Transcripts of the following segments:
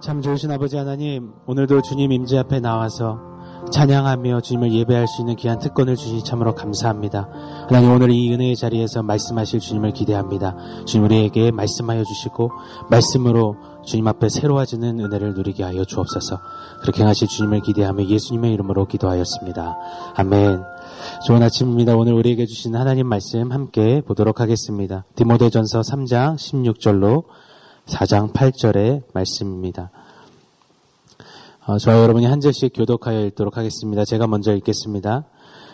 참 좋으신 아버지 하나님, 오늘도 주님 임재 앞에 나와서 찬양하며 주님을 예배할 수 있는 귀한 특권을 주시니 참으로 감사합니다. 하나님 오늘 이 은혜의 자리에서 말씀하실 주님을 기대합니다. 주님 우리에게 말씀하여 주시고 말씀으로 주님 앞에 새로워지는 은혜를 누리게 하여 주옵소서. 그렇게 하실 주님을 기대하며 예수님의 이름으로 기도하였습니다. 아멘. 좋은 아침입니다. 오늘 우리에게 주신 하나님 말씀 함께 보도록 하겠습니다. 디모데전서 3장 16절로 4장 8절의 말씀입니다. 어, 저와 여러분이 한 절씩 교독하여 읽도록 하겠습니다. 제가 먼저 읽겠습니다.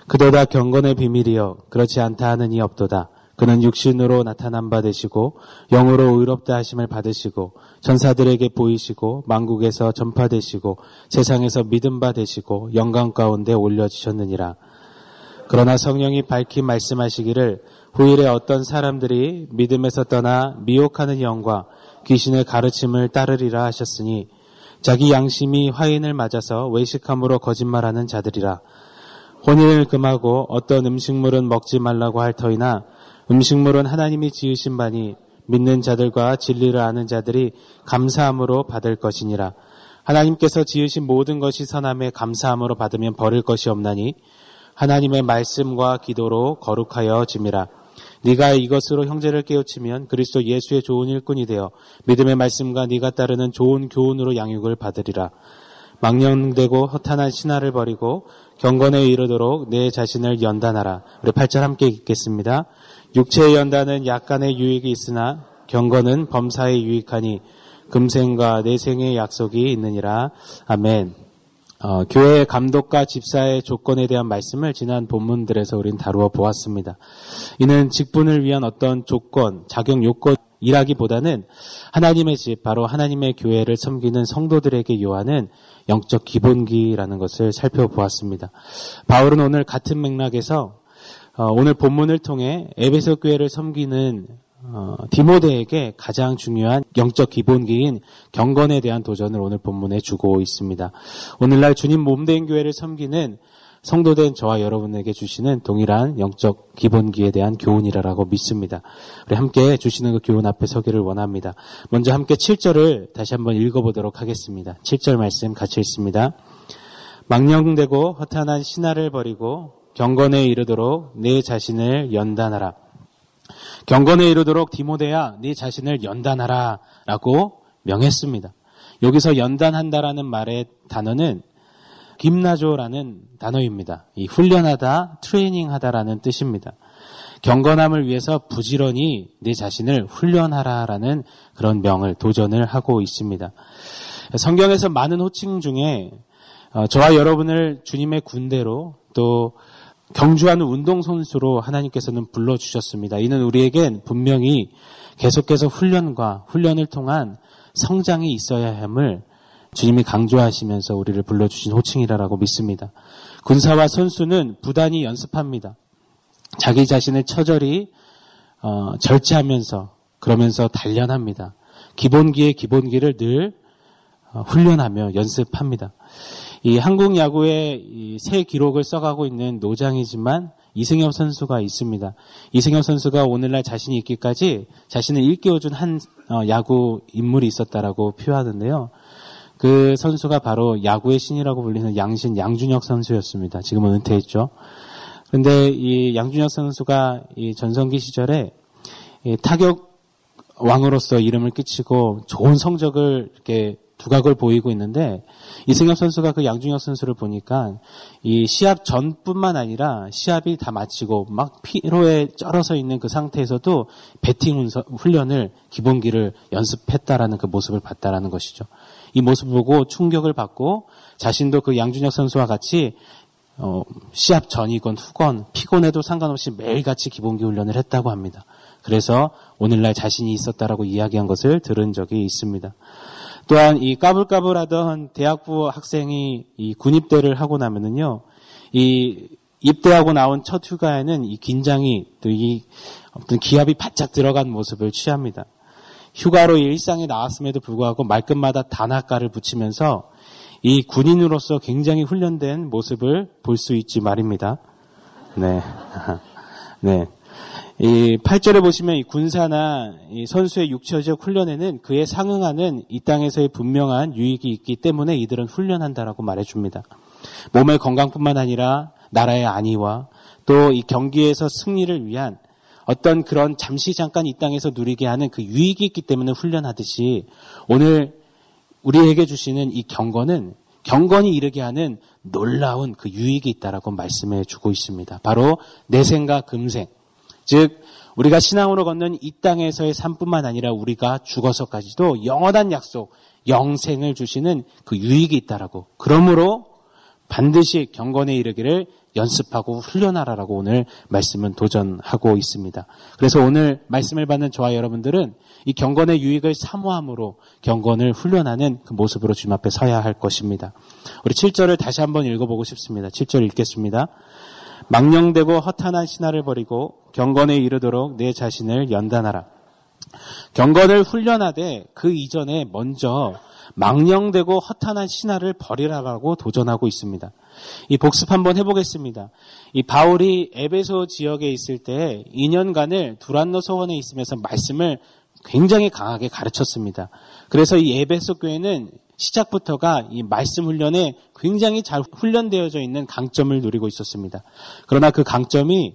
그도다 경건의 비밀이여 그렇지 않다 하는 이 없도다. 그는 육신으로 나타난 바 되시고 영으로 의롭다 하심을 받으시고 전사들에게 보이시고 만국에서 전파되시고 세상에서 믿음 바 되시고 영광 가운데 올려지셨느니라. 그러나 성령이 밝히 말씀하시기를 후일에 어떤 사람들이 믿음에서 떠나 미혹하는 영과 귀신의 가르침을 따르리라 하셨으니 자기 양심이 화인을 맞아서 외식함으로 거짓말하는 자들이라. 혼인을 금하고 어떤 음식물은 먹지 말라고 할 터이나 음식물은 하나님이 지으신 바니 믿는 자들과 진리를 아는 자들이 감사함으로 받을 것이니라. 하나님께서 지으신 모든 것이 선함에 감사함으로 받으면 버릴 것이 없나니 하나님의 말씀과 기도로 거룩하여 짐이라 네가 이것으로 형제를 깨우치면 그리스도 예수의 좋은 일꾼이 되어 믿음의 말씀과 네가 따르는 좋은 교훈으로 양육을 받으리라. 망령되고 허탄한 신화를 버리고 경건에 이르도록 내 자신을 연단하라. 우리 8절 함께 읽겠습니다. 육체의 연단은 약간의 유익이 있으나 경건은 범사에 유익하니 금생과 내생의 약속이 있느니라. 아멘. 어, 교회의 감독과 집사의 조건에 대한 말씀을 지난 본문들에서 우리는 다루어 보았습니다. 이는 직분을 위한 어떤 조건, 자격 요건이라기보다는 하나님의 집, 바로 하나님의 교회를 섬기는 성도들에게 요하는 영적 기본기라는 것을 살펴보았습니다. 바울은 오늘 같은 맥락에서 어, 오늘 본문을 통해 에베소 교회를 섬기는 어, 디모데에게 가장 중요한 영적 기본기인 경건에 대한 도전을 오늘 본문에 주고 있습니다. 오늘날 주님 몸된 교회를 섬기는 성도된 저와 여러분에게 주시는 동일한 영적 기본기에 대한 교훈이라고 믿습니다. 우리 함께 주시는 그 교훈 앞에 서기를 원합니다. 먼저 함께 7절을 다시 한번 읽어보도록 하겠습니다. 7절 말씀 같이 읽습니다. 망령되고 허탄한 신화를 버리고 경건에 이르도록 내 자신을 연단하라. 경건에 이르도록 디모데야 네 자신을 연단하라라고 명했습니다. 여기서 연단한다라는 말의 단어는 김나조라는 단어입니다. 이 훈련하다, 트레이닝하다라는 뜻입니다. 경건함을 위해서 부지런히 내 자신을 훈련하라라는 그런 명을 도전을 하고 있습니다. 성경에서 많은 호칭 중에 어, 저와 여러분을 주님의 군대로 또 경주하는 운동선수로 하나님께서는 불러주셨습니다. 이는 우리에겐 분명히 계속해서 훈련과 훈련을 통한 성장이 있어야 함을 주님이 강조하시면서 우리를 불러주신 호칭이라고 믿습니다. 군사와 선수는 부단히 연습합니다. 자기 자신을 처절히 어, 절제하면서 그러면서 단련합니다. 기본기의 기본기를 늘 어, 훈련하며 연습합니다. 이 한국 야구의 새 기록을 써가고 있는 노장이지만 이승엽 선수가 있습니다. 이승엽 선수가 오늘날 자신이 있기까지 자신을 일깨워준 한 어, 야구 인물이 있었다라고 표하는데요. 그 선수가 바로 야구의 신이라고 불리는 양신 양준혁 선수였습니다. 지금은 은퇴했죠. 그런데 이 양준혁 선수가 이 전성기 시절에 이 타격 왕으로서 이름을 끼치고 좋은 성적을 이렇게 두각을 보이고 있는데 이승엽 선수가 그 양준혁 선수를 보니까 이 시합 전뿐만 아니라 시합이 다 마치고 막 피로에 쩔어서 있는 그 상태에서도 배팅 훈련을 기본기를 연습했다라는 그 모습을 봤다라는 것이죠. 이 모습을 보고 충격을 받고 자신도 그 양준혁 선수와 같이 어, 시합 전이건 후건 피곤해도 상관없이 매일같이 기본기 훈련을 했다고 합니다. 그래서 오늘날 자신이 있었다라고 이야기한 것을 들은 적이 있습니다. 또한 이 까불까불하던 대학부 학생이 이 군입대를 하고 나면은요, 이 입대하고 나온 첫 휴가에는 이 긴장이 또 이 어떤 기압이 바짝 들어간 모습을 취합니다. 휴가로 일상에 나왔음에도 불구하고 말끝마다 단아가를 붙이면서 이 군인으로서 굉장히 훈련된 모습을 볼 수 있지 말입니다. 네. 네. 이 8절에 보시면 이 군사나 이 선수의 육체적 훈련에는 그에 상응하는 이 땅에서의 분명한 유익이 있기 때문에 이들은 훈련한다라고 말해줍니다. 몸의 건강뿐만 아니라 나라의 안위와 또 이 경기에서 승리를 위한 어떤 그런 잠시 잠깐 이 땅에서 누리게 하는 그 유익이 있기 때문에 훈련하듯이 오늘 우리에게 주시는 이 경건은 경건이 이르게 하는 놀라운 그 유익이 있다라고 말씀해 주고 있습니다. 바로 내생과 금생. 즉, 우리가 신앙으로 걷는 이 땅에서의 삶뿐만 아니라 우리가 죽어서까지도 영원한 약속, 영생을 주시는 그 유익이 있다라고. 그러므로 반드시 경건에 이르기를 연습하고 훈련하라라고 오늘 말씀은 도전하고 있습니다. 그래서 오늘 말씀을 받는 저와 여러분들은 이 경건의 유익을 사모함으로 경건을 훈련하는 그 모습으로 주님 앞에 서야 할 것입니다. 우리 7절을 다시 한번 읽어보고 싶습니다. 7절 읽겠습니다. 망령되고 허탄한 신화를 버리고 경건에 이르도록 내 자신을 연단하라. 경건을 훈련하되 그 이전에 먼저 망령되고 허탄한 신화를 버리라라고 도전하고 있습니다. 이 복습 한번 해보겠습니다. 이 바울이 에베소 지역에 있을 때 2년간을 두란노 소원에 있으면서 말씀을 굉장히 강하게 가르쳤습니다. 그래서 이 에베소 교회는 시작부터가 이 말씀 훈련에 굉장히 잘 훈련되어져 있는 강점을 누리고 있었습니다. 그러나 그 강점이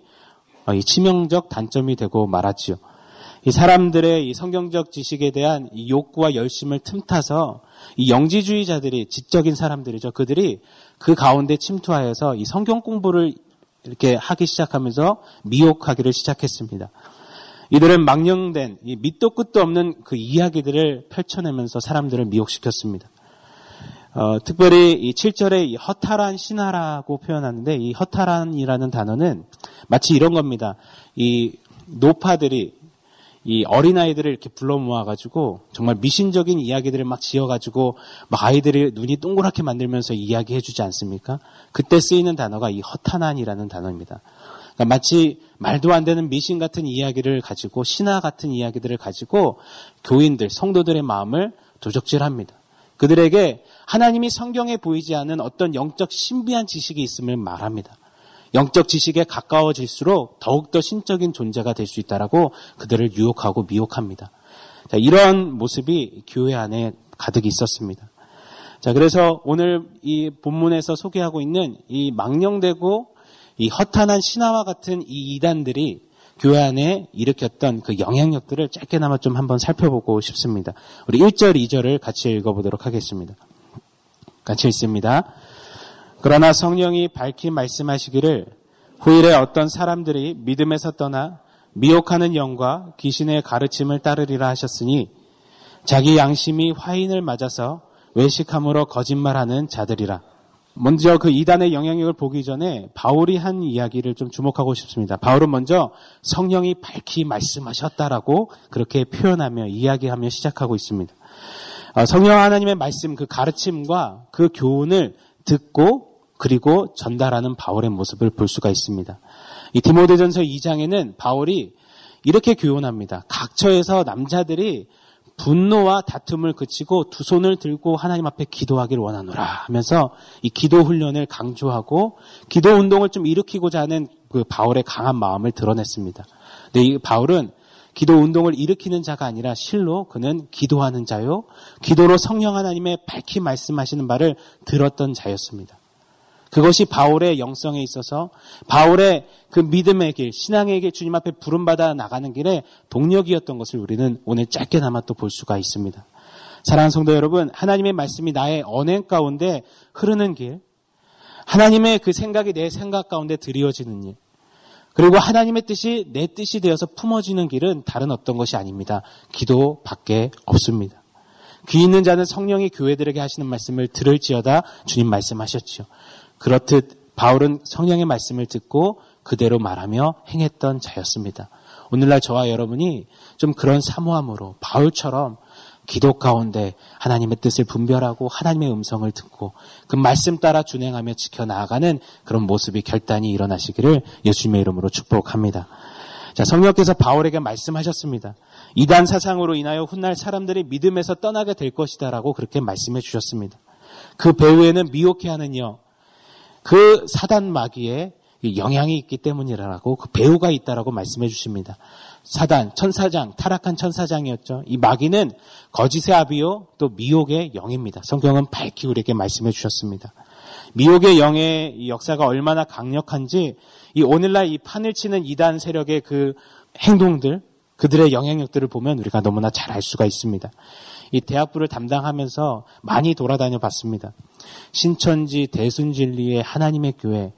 이 치명적 단점이 되고 말았지요. 이 사람들의 이 성경적 지식에 대한 이 욕구와 열심을 틈타서 이 영지주의자들이 지적인 사람들이죠. 그들이 그 가운데 침투하여서 이 성경 공부를 이렇게 하기 시작하면서 미혹하기를 시작했습니다. 이들은 망령된 이 밑도 끝도 없는 그 이야기들을 펼쳐내면서 사람들을 미혹시켰습니다. 어, 특별히 이 7절에 이 허탈한 신하라고 표현하는데 이 허탈한이라는 단어는 마치 이런 겁니다. 이 노파들이 이 어린아이들을 이렇게 불러 모아가지고 정말 미신적인 이야기들을 막 지어가지고 막 아이들이 눈이 동그랗게 만들면서 이야기해주지 않습니까? 그때 쓰이는 단어가 이 허탄한이라는 단어입니다. 그러니까 마치 말도 안 되는 미신 같은 이야기를 가지고 신화 같은 이야기들을 가지고 교인들, 성도들의 마음을 도적질합니다. 그들에게 하나님이 성경에 보이지 않는 어떤 영적 신비한 지식이 있음을 말합니다. 영적 지식에 가까워질수록 더욱더 신적인 존재가 될 수 있다라고 그들을 유혹하고 미혹합니다. 자, 이런 모습이 교회 안에 가득 있었습니다. 자, 그래서 오늘 이 본문에서 소개하고 있는 이 망령되고 이 허탄한 신화와 같은 이 이단들이 교회 안에 일으켰던 그 영향력들을 짧게나마 좀 한번 살펴보고 싶습니다. 우리 1절, 2절을 같이 읽어보도록 하겠습니다. 같이 읽습니다. 그러나 성령이 밝히 말씀하시기를 후일에 어떤 사람들이 믿음에서 떠나 미혹하는 영과 귀신의 가르침을 따르리라 하셨으니 자기 양심이 화인을 맞아서 외식함으로 거짓말하는 자들이라. 먼저 그 이단의 영향력을 보기 전에 바울이 한 이야기를 좀 주목하고 싶습니다. 바울은 먼저 성령이 밝히 말씀하셨다라고 그렇게 표현하며 이야기하며 시작하고 있습니다. 어, 성령 하나님의 말씀 그 가르침과 그 교훈을 듣고 그리고 전달하는 바울의 모습을 볼 수가 있습니다. 이 디모데전서 2장에는 바울이 이렇게 교훈합니다. 각처에서 남자들이 분노와 다툼을 그치고 두 손을 들고 하나님 앞에 기도하기를 원하노라 하면서 이 기도 훈련을 강조하고 기도 운동을 좀 일으키고자 하는 그 바울의 강한 마음을 드러냈습니다. 근데 이 바울은 기도 운동을 일으키는 자가 아니라 실로 그는 기도하는 자요. 기도로 성령 하나님의 밝히 말씀하시는 말을 들었던 자였습니다. 그것이 바울의 영성에 있어서 바울의 그 믿음의 길, 신앙의 길, 주님 앞에 부름받아 나가는 길에 동력이었던 것을 우리는 오늘 짧게나마 또 볼 수가 있습니다. 사랑하는 성도 여러분, 하나님의 말씀이 나의 언행 가운데 흐르는 길, 하나님의 그 생각이 내 생각 가운데 드리워지는 일, 그리고 하나님의 뜻이 내 뜻이 되어서 품어지는 길은 다른 어떤 것이 아닙니다. 기도밖에 없습니다. 귀 있는 자는 성령이 교회들에게 하시는 말씀을 들을지어다 주님 말씀하셨지요. 그렇듯 바울은 성령의 말씀을 듣고 그대로 말하며 행했던 자였습니다. 오늘날 저와 여러분이 좀 그런 사모함으로 바울처럼 기도 가운데 하나님의 뜻을 분별하고 하나님의 음성을 듣고 그 말씀 따라 준행하며 지켜나가는 그런 모습이 결단이 일어나시기를 예수님의 이름으로 축복합니다. 자, 성령께서 바울에게 말씀하셨습니다. 이단 사상으로 인하여 훗날 사람들이 믿음에서 떠나게 될 것이다라고 그렇게 말씀해 주셨습니다. 그 배후에는 미혹해 하는 여, 그 사단 마귀의 영향이 있기 때문이라고 그 배우가 있다라고 말씀해 주십니다. 사단, 천사장, 타락한 천사장이었죠. 이 마귀는 거짓의 아비요, 또 미혹의 영입니다. 성경은 밝히 우리에게 말씀해 주셨습니다. 미혹의 영의 역사가 얼마나 강력한지 이 오늘날 이 판을 치는 이단 세력의 그 행동들, 그들의 영향력들을 보면 우리가 너무나 잘 알 수가 있습니다. 이 대학부를 담당하면서 많이 돌아다녀 봤습니다. 신천지, 대순진리의 하나님의 교회,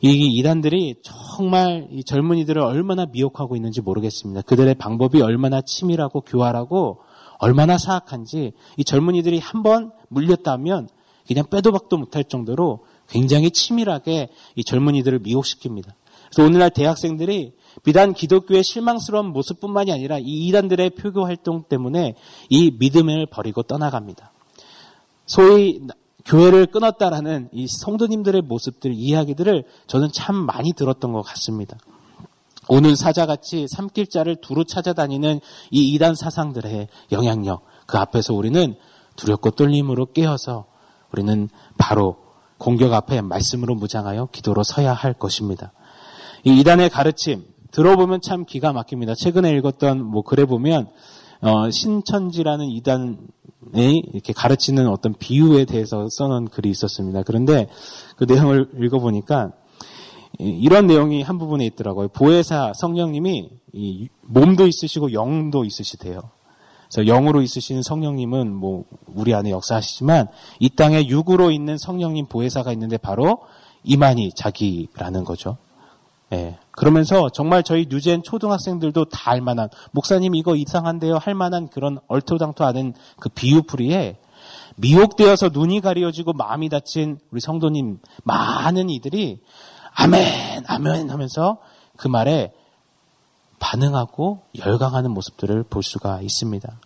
이 이단들이 정말 이 젊은이들을 얼마나 미혹하고 있는지 모르겠습니다. 그들의 방법이 얼마나 치밀하고 교활하고 얼마나 사악한지 이 젊은이들이 한번 물렸다면 그냥 빼도 박도 못할 정도로 굉장히 치밀하게 이 젊은이들을 미혹시킵니다. 그래서 오늘날 대학생들이 비단 기독교의 실망스러운 모습뿐만이 아니라 이 이단들의 표교 활동 때문에 이 믿음을 버리고 떠나갑니다. 소위 교회를 끊었다라는 이 성도님들의 모습들, 이야기들을 저는 참 많이 들었던 것 같습니다. 오늘 사자같이 삼길자를 두루 찾아다니는 이 이단 사상들의 영향력, 그 앞에서 우리는 두렵고 떨림으로 깨어서 우리는 바로 공격 앞에 말씀으로 무장하여 기도로 서야 할 것입니다. 이 이단의 가르침, 들어보면 참 기가 막힙니다. 최근에 읽었던 뭐 글에 보면 어, 신천지라는 이단이 이렇게 가르치는 어떤 비유에 대해서 써놓은 글이 있었습니다. 그런데 그 내용을 읽어보니까 이런 내용이 한 부분에 있더라고요. 보혜사 성령님이 몸도 있으시고 영도 있으시대요. 그래서 영으로 있으시는 성령님은 뭐 우리 안에 역사하시지만 이 땅에 육으로 있는 성령님 보혜사가 있는데 바로 이만희 자기라는 거죠. 예. 그러면서 정말 저희 뉴젠 초등학생들도 다 알만한 목사님 이거 이상한데요 할 만한 그런 얼토당토 하는 그 비유풀이에 미혹되어서 눈이 가려지고 마음이 다친 우리 성도님 많은 이들이 아멘 아멘 하면서 그 말에 반응하고 열광하는 모습들을 볼 수가 있습니다.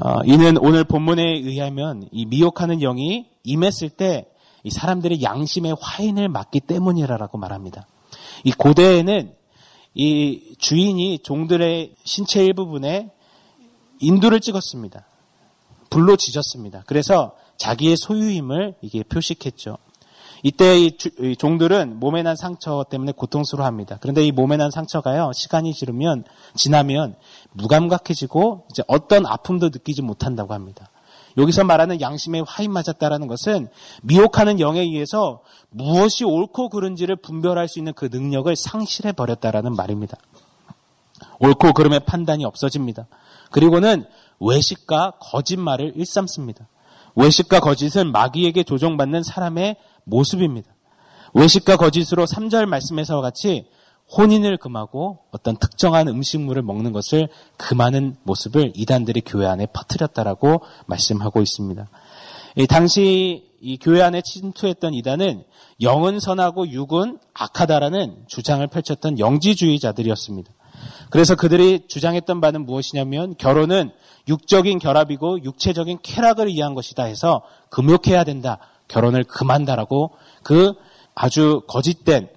어, 이는 오늘 본문에 의하면 이 미혹하는 영이 임했을 때 이 사람들의 양심의 화인을 맞기 때문이라고 말합니다. 이 고대에는 이 주인이 종들의 신체 일부분에 인두를 찍었습니다. 불로 지졌습니다. 그래서 자기의 소유임을 이게 표식했죠. 이때 이, 주, 이 종들은 몸에 난 상처 때문에 고통스러워합니다. 그런데 이 몸에 난 상처가요 시간이 지르면 지나면 무감각해지고 이제 어떤 아픔도 느끼지 못한다고 합니다. 여기서 말하는 양심의 화인 맞았다라는 것은 미혹하는 영에 의해서 무엇이 옳고 그른지를 분별할 수 있는 그 능력을 상실해 버렸다라는 말입니다. 옳고 그름의 판단이 없어집니다. 그리고는 외식과 거짓말을 일삼습니다. 외식과 거짓은 마귀에게 조종받는 사람의 모습입니다. 외식과 거짓으로 3절 말씀에서와 같이 혼인을 금하고 어떤 특정한 음식물을 먹는 것을 금하는 모습을 이단들이 교회 안에 퍼뜨렸다라고 말씀하고 있습니다. 당시 이 교회 안에 침투했던 이단은 영은 선하고 육은 악하다라는 주장을 펼쳤던 영지주의자들이었습니다. 그래서 그들이 주장했던 바는 무엇이냐면 결혼은 육적인 결합이고 육체적인 쾌락을 위한 것이다 해서 금욕해야 된다. 결혼을 금한다라고 그 아주 거짓된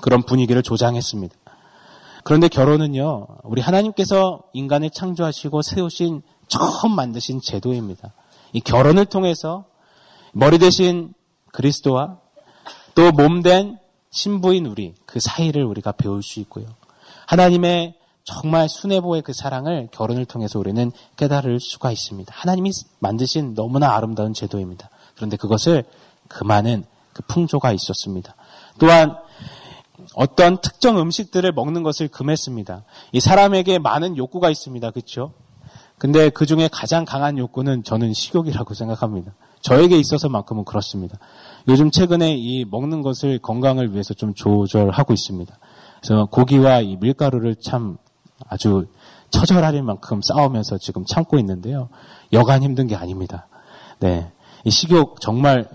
그런 분위기를 조장했습니다. 그런데 결혼은요, 우리 하나님께서 인간을 창조하시고 세우신 처음 만드신 제도입니다. 이 결혼을 통해서 머리 대신 그리스도와 또 몸 된 신부인 우리 그 사이를 우리가 배울 수 있고요. 하나님의 정말 순애보의 그 사랑을 결혼을 통해서 우리는 깨달을 수가 있습니다. 하나님이 만드신 너무나 아름다운 제도입니다. 그런데 그것을 금하는 그 풍조가 있었습니다. 또한 어떤 특정 음식들을 먹는 것을 금했습니다. 이 사람에게 많은 욕구가 있습니다. 그렇죠? 근데 그 중에 가장 강한 욕구는 저는 식욕이라고 생각합니다. 저에게 있어서만큼은 그렇습니다. 요즘 최근에 이 먹는 것을 건강을 위해서 좀 조절하고 있습니다. 그래서 고기와 이 밀가루를 참 아주 처절할 만큼 싸우면서 지금 참고 있는데요. 여간 힘든 게 아닙니다. 네. 이 식욕 정말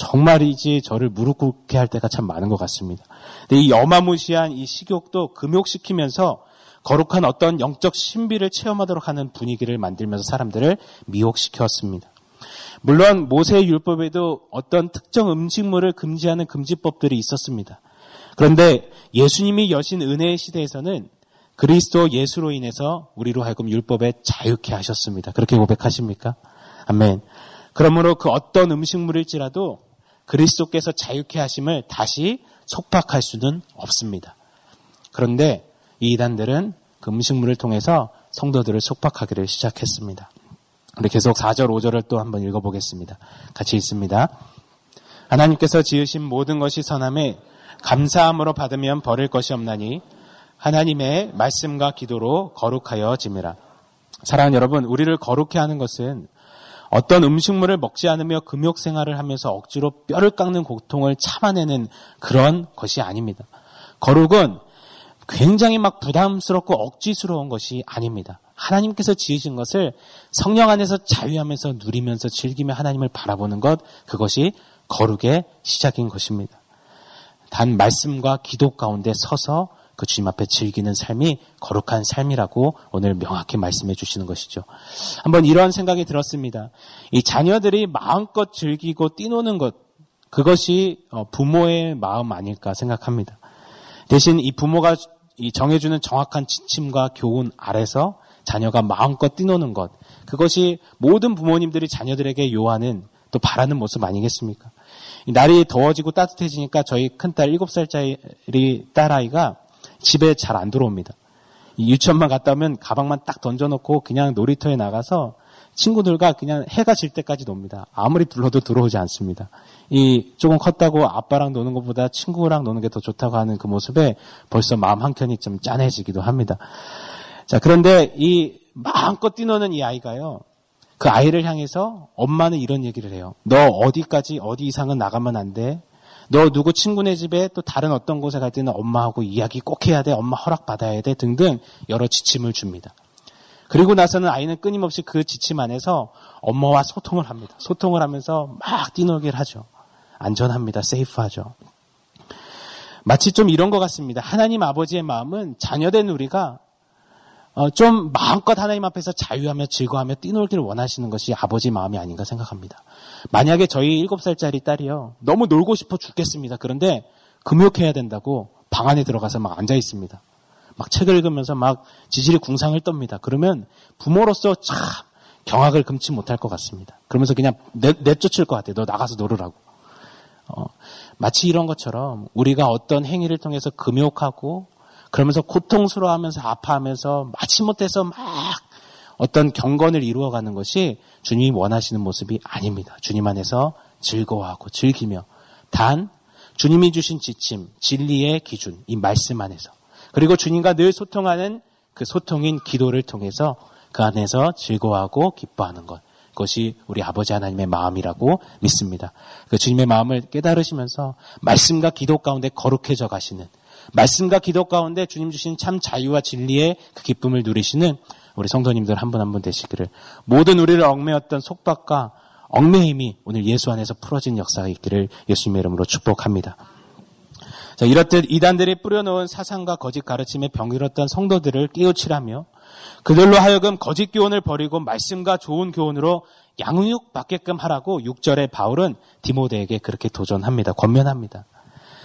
정말이지 저를 무릎 꿇게 할 때가 참 많은 것 같습니다. 근데 이 어마무시한 이 식욕도 금욕시키면서 거룩한 어떤 영적 신비를 체험하도록 하는 분위기를 만들면서 사람들을 미혹시켰습니다. 물론 모세의 율법에도 어떤 특정 음식물을 금지하는 금지법들이 있었습니다. 그런데 예수님이 여신 은혜의 시대에서는 그리스도 예수로 인해서 우리로 하여금 율법에 자유케 하셨습니다. 그렇게 고백하십니까? 아멘. 그러므로 그 어떤 음식물일지라도 그리스도께서 자유케 하심을 다시 속박할 수는 없습니다. 그런데 이 이단들은 그 음식물을 통해서 성도들을 속박하기를 시작했습니다. 우리 계속 4절, 5절을 또 한번 읽어보겠습니다. 같이 읽습니다. 하나님께서 지으신 모든 것이 선함에 감사함으로 받으면 버릴 것이 없나니 하나님의 말씀과 기도로 거룩하여 짐이라. 사랑하는 여러분, 우리를 거룩해 하는 것은 어떤 음식물을 먹지 않으며 금욕 생활을 하면서 억지로 뼈를 깎는 고통을 참아내는 그런 것이 아닙니다. 거룩은 굉장히 막 부담스럽고 억지스러운 것이 아닙니다. 하나님께서 지으신 것을 성령 안에서 자유하면서 누리면서 즐기며 하나님을 바라보는 것, 그것이 거룩의 시작인 것입니다. 단 말씀과 기도 가운데 서서 그 주님 앞에 즐기는 삶이 거룩한 삶이라고 오늘 명확히 말씀해 주시는 것이죠. 한번 이런 생각이 들었습니다. 이 자녀들이 마음껏 즐기고 뛰노는 것, 그것이 어, 부모의 마음 아닐까 생각합니다. 대신 이 부모가 정해주는 정확한 지침과 교훈 아래서 자녀가 마음껏 뛰노는 것, 그것이 모든 부모님들이 자녀들에게 요하는 또 바라는 모습 아니겠습니까? 날이 더워지고 따뜻해지니까 저희 큰딸 7살짜리 딸아이가 집에 잘 안 들어옵니다. 유치원만 갔다 오면 가방만 딱 던져놓고 그냥 놀이터에 나가서 친구들과 그냥 해가 질 때까지 놉니다. 아무리 불러도 들어오지 않습니다. 이 조금 컸다고 아빠랑 노는 것보다 친구랑 노는 게 더 좋다고 하는 그 모습에 벌써 마음 한켠이 좀 짠해지기도 합니다. 자, 그런데 이 마음껏 뛰노는 이 아이가요. 그 아이를 향해서 엄마는 이런 얘기를 해요. 너 어디까지 어디 이상은 나가면 안 돼. 너 누구 친구네 집에 또 다른 어떤 곳에 갈 때는 엄마하고 이야기 꼭 해야 돼. 엄마 허락 받아야 돼. 등등 여러 지침을 줍니다. 그리고 나서는 아이는 끊임없이 그 지침 안에서 엄마와 소통을 합니다. 소통을 하면서 막 뛰놀기를 하죠. 안전합니다. 세이프하죠. 마치 좀 이런 것 같습니다. 하나님 아버지의 마음은 자녀된 우리가 어, 좀 마음껏 하나님 앞에서 자유하며 즐거워하며 뛰놀기를 원하시는 것이 아버지 마음이 아닌가 생각합니다. 만약에 저희 7살짜리 딸이요. 너무 놀고 싶어 죽겠습니다. 그런데 금욕해야 된다고 방 안에 들어가서 막 앉아 있습니다. 막 책을 읽으면서 막 지질이 궁상을 떱니다. 그러면 부모로서 참 경악을 금치 못할 것 같습니다. 그러면서 그냥 내, 내쫓을 것 같아요. 너 나가서 놀으라고. 어, 마치 이런 것처럼 우리가 어떤 행위를 통해서 금욕하고 그러면서 고통스러워하면서 아파하면서 마치못해서 막 어떤 경건을 이루어가는 것이 주님이 원하시는 모습이 아닙니다. 주님 안에서 즐거워하고 즐기며 단 주님이 주신 지침, 진리의 기준, 이 말씀 안에서 그리고 주님과 늘 소통하는 그 소통인 기도를 통해서 그 안에서 즐거워하고 기뻐하는 것. 그것이 우리 아버지 하나님의 마음이라고 믿습니다. 그 주님의 마음을 깨달으시면서 말씀과 기도 가운데 거룩해져 가시는 말씀과 기도 가운데 주님 주신 참 자유와 진리의 그 기쁨을 누리시는 우리 성도님들 한분 한 분 되시기를 모든 우리를 얽매였던 속박과 얽매임이 오늘 예수 안에서 풀어진 역사가 있기를 예수님의 이름으로 축복합니다. 자, 이렇듯 이단들이 뿌려놓은 사상과 거짓 가르침에 병들었던 성도들을 깨우치라며 그들로 하여금 거짓 교훈을 버리고 말씀과 좋은 교훈으로 양육 받게끔 하라고 6절에 바울은 디모데에게 그렇게 도전합니다. 권면합니다.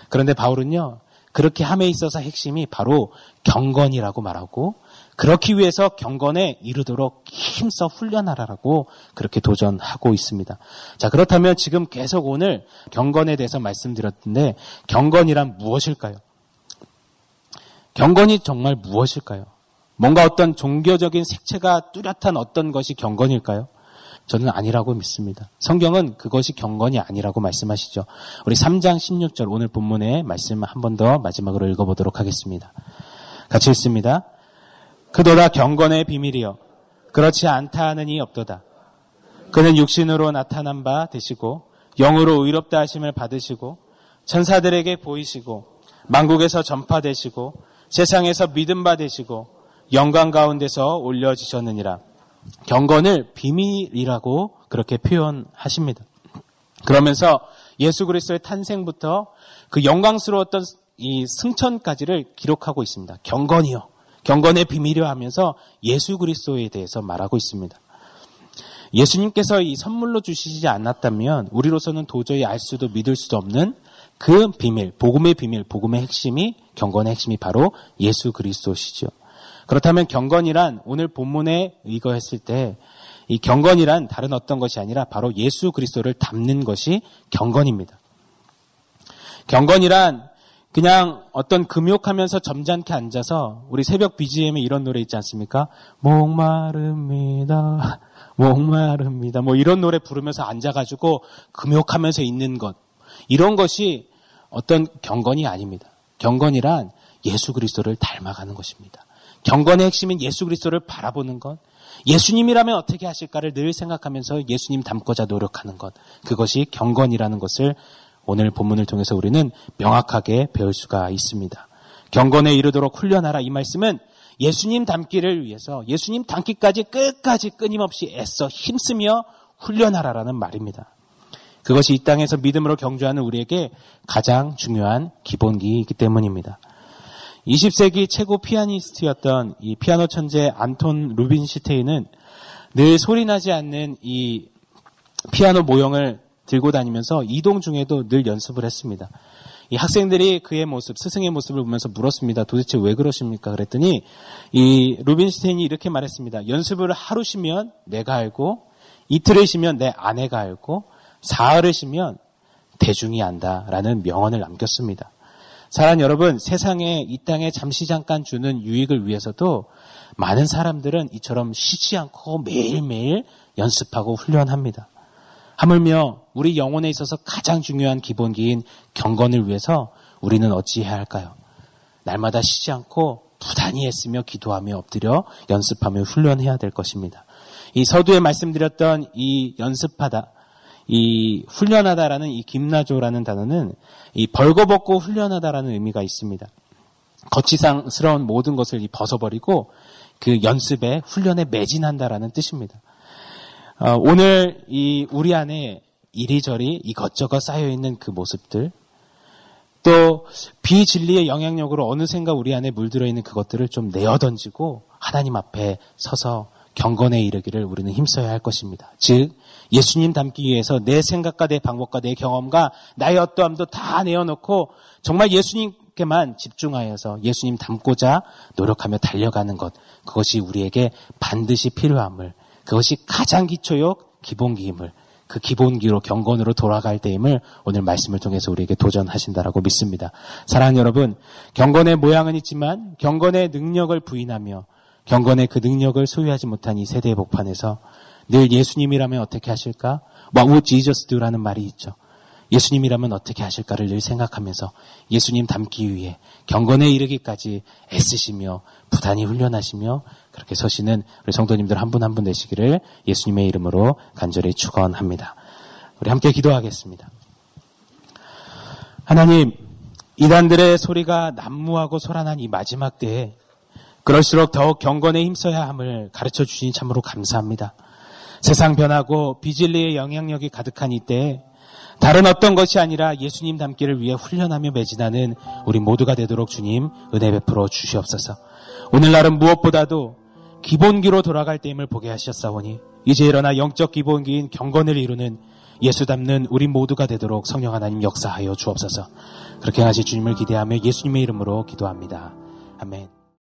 그런데 바울은요, 그렇게 함에 있어서 핵심이 바로 경건이라고 말하고 그렇기 위해서 경건에 이르도록 힘써 훈련하라라고 그렇게 도전하고 있습니다. 자, 그렇다면 지금 계속 오늘 경건에 대해서 말씀드렸는데 경건이란 무엇일까요? 경건이 정말 무엇일까요? 뭔가 어떤 종교적인 색채가 뚜렷한 어떤 것이 경건일까요? 저는 아니라고 믿습니다. 성경은 그것이 경건이 아니라고 말씀하시죠. 우리 3장 16절 오늘 본문의 말씀 한 번 더 마지막으로 읽어보도록 하겠습니다. 같이 읽습니다. 그도다 경건의 비밀이요. 그렇지 않다 하는 이 없도다. 그는 육신으로 나타난 바 되시고 영으로 의롭다 하심을 받으시고 천사들에게 보이시고 만국에서 전파되시고 세상에서 믿음 받으시고 영광 가운데서 올려지셨느니라. 경건을 비밀이라고 그렇게 표현하십니다. 그러면서 예수 그리스도의 탄생부터 그 영광스러웠던 이 승천까지를 기록하고 있습니다. 경건이요. 경건의 비밀이요 하면서 예수 그리스도에 대해서 말하고 있습니다. 예수님께서 이 선물로 주시지 않았다면 우리로서는 도저히 알 수도 믿을 수도 없는 그 비밀, 복음의 비밀, 복음의 핵심이 경건의 핵심이 바로 예수 그리스도시죠. 그렇다면 경건이란 오늘 본문에 의거했을 때 이 경건이란 다른 어떤 것이 아니라 바로 예수 그리스도를 담는 것이 경건입니다. 경건이란 그냥 어떤 금욕하면서 점잖게 앉아서 우리 새벽 BGM에 이런 노래 있지 않습니까? 목마릅니다. 목마릅니다. 뭐 이런 노래 부르면서 앉아가지고 금욕하면서 있는 것. 이런 것이 어떤 경건이 아닙니다. 경건이란 예수 그리스도를 닮아가는 것입니다. 경건의 핵심은 예수 그리스도를 바라보는 것. 예수님이라면 어떻게 하실까를 늘 생각하면서 예수님 닮고자 노력하는 것. 그것이 경건이라는 것을 오늘 본문을 통해서 우리는 명확하게 배울 수가 있습니다. 경건에 이르도록 훈련하라 이 말씀은 예수님 닮기를 위해서 예수님 닮기까지 끝까지 끊임없이 애써 힘쓰며 훈련하라라는 말입니다. 그것이 이 땅에서 믿음으로 경주하는 우리에게 가장 중요한 기본기이기 때문입니다. 20세기 최고 피아니스트였던 이 피아노 천재 안톤 루빈시테이는 늘 소리나지 않는 이 피아노 모형을 들고 다니면서 이동 중에도 늘 연습을 했습니다. 이 학생들이 그의 모습, 스승의 모습을 보면서 물었습니다. 도대체 왜 그러십니까? 그랬더니 이 루빈스테인이 이렇게 말했습니다. 연습을 하루 쉬면 내가 알고 이틀을 쉬면 내 아내가 알고 사흘을 쉬면 대중이 안다라는 명언을 남겼습니다. 사랑 여러분, 세상에 이 땅에 잠시 잠깐 주는 유익을 위해서도 많은 사람들은 이처럼 쉬지 않고 매일매일 연습하고 훈련합니다. 하물며 우리 영혼에 있어서 가장 중요한 기본기인 경건을 위해서 우리는 어찌해야 할까요? 날마다 쉬지 않고 부단히 했으며 기도하며 엎드려 연습하며 훈련해야 될 것입니다. 이 서두에 말씀드렸던 이 연습하다, 이 훈련하다라는 이 김나조라는 단어는 이 벌거벗고 훈련하다라는 의미가 있습니다. 거치상스러운 모든 것을 벗어버리고 그 연습에 훈련에 매진한다라는 뜻입니다. 어, 오늘 이 우리 안에 이리저리 이것저것 쌓여 있는 그 모습들, 또 비진리의 영향력으로 어느샌가 우리 안에 물들어 있는 그것들을 좀 내어 던지고 하나님 앞에 서서 경건에 이르기를 우리는 힘써야 할 것입니다. 즉 예수님 닮기 위해서 내 생각과 내 방법과 내 경험과 나의 어떠함도 다 내어놓고 정말 예수님께만 집중하여서 예수님 닮고자 노력하며 달려가는 것 그것이 우리에게 반드시 필요함을 그것이 가장 기초요 기본기임을 그 기본기로 경건으로 돌아갈 때임을 오늘 말씀을 통해서 우리에게 도전하신다라고 믿습니다. 사랑하는 여러분, 경건의 모양은 있지만 경건의 능력을 부인하며 경건의 그 능력을 소유하지 못한 이 세대의 복판에서 늘 예수님이라면 어떻게 하실까? What would Jesus do라는 말이 있죠. 예수님이라면 어떻게 하실까를 늘 생각하면서 예수님 닮기 위해 경건에 이르기까지 애쓰시며 부단히 훈련하시며 그렇게 서시는 우리 성도님들 한 분 한 분 되시기를 예수님의 이름으로 간절히 축원합니다. 우리 함께 기도하겠습니다. 하나님, 이단들의 소리가 난무하고 소란한 이 마지막 때에 그럴수록 더욱 경건에 힘써야 함을 가르쳐 주시니 참으로 감사합니다. 세상 변하고 비진리의 영향력이 가득한 이때에 다른 어떤 것이 아니라 예수님 닮기를 위해 훈련하며 매진하는 우리 모두가 되도록 주님 은혜 베풀어 주시옵소서. 오늘날은 무엇보다도 기본기로 돌아갈 때임을 보게 하셨사오니 이제 일어나 영적 기본기인 경건을 이루는 예수 닮는 우리 모두가 되도록 성령 하나님 역사하여 주옵소서. 그렇게 하시 주님을 기대하며 예수님의 이름으로 기도합니다. 아멘.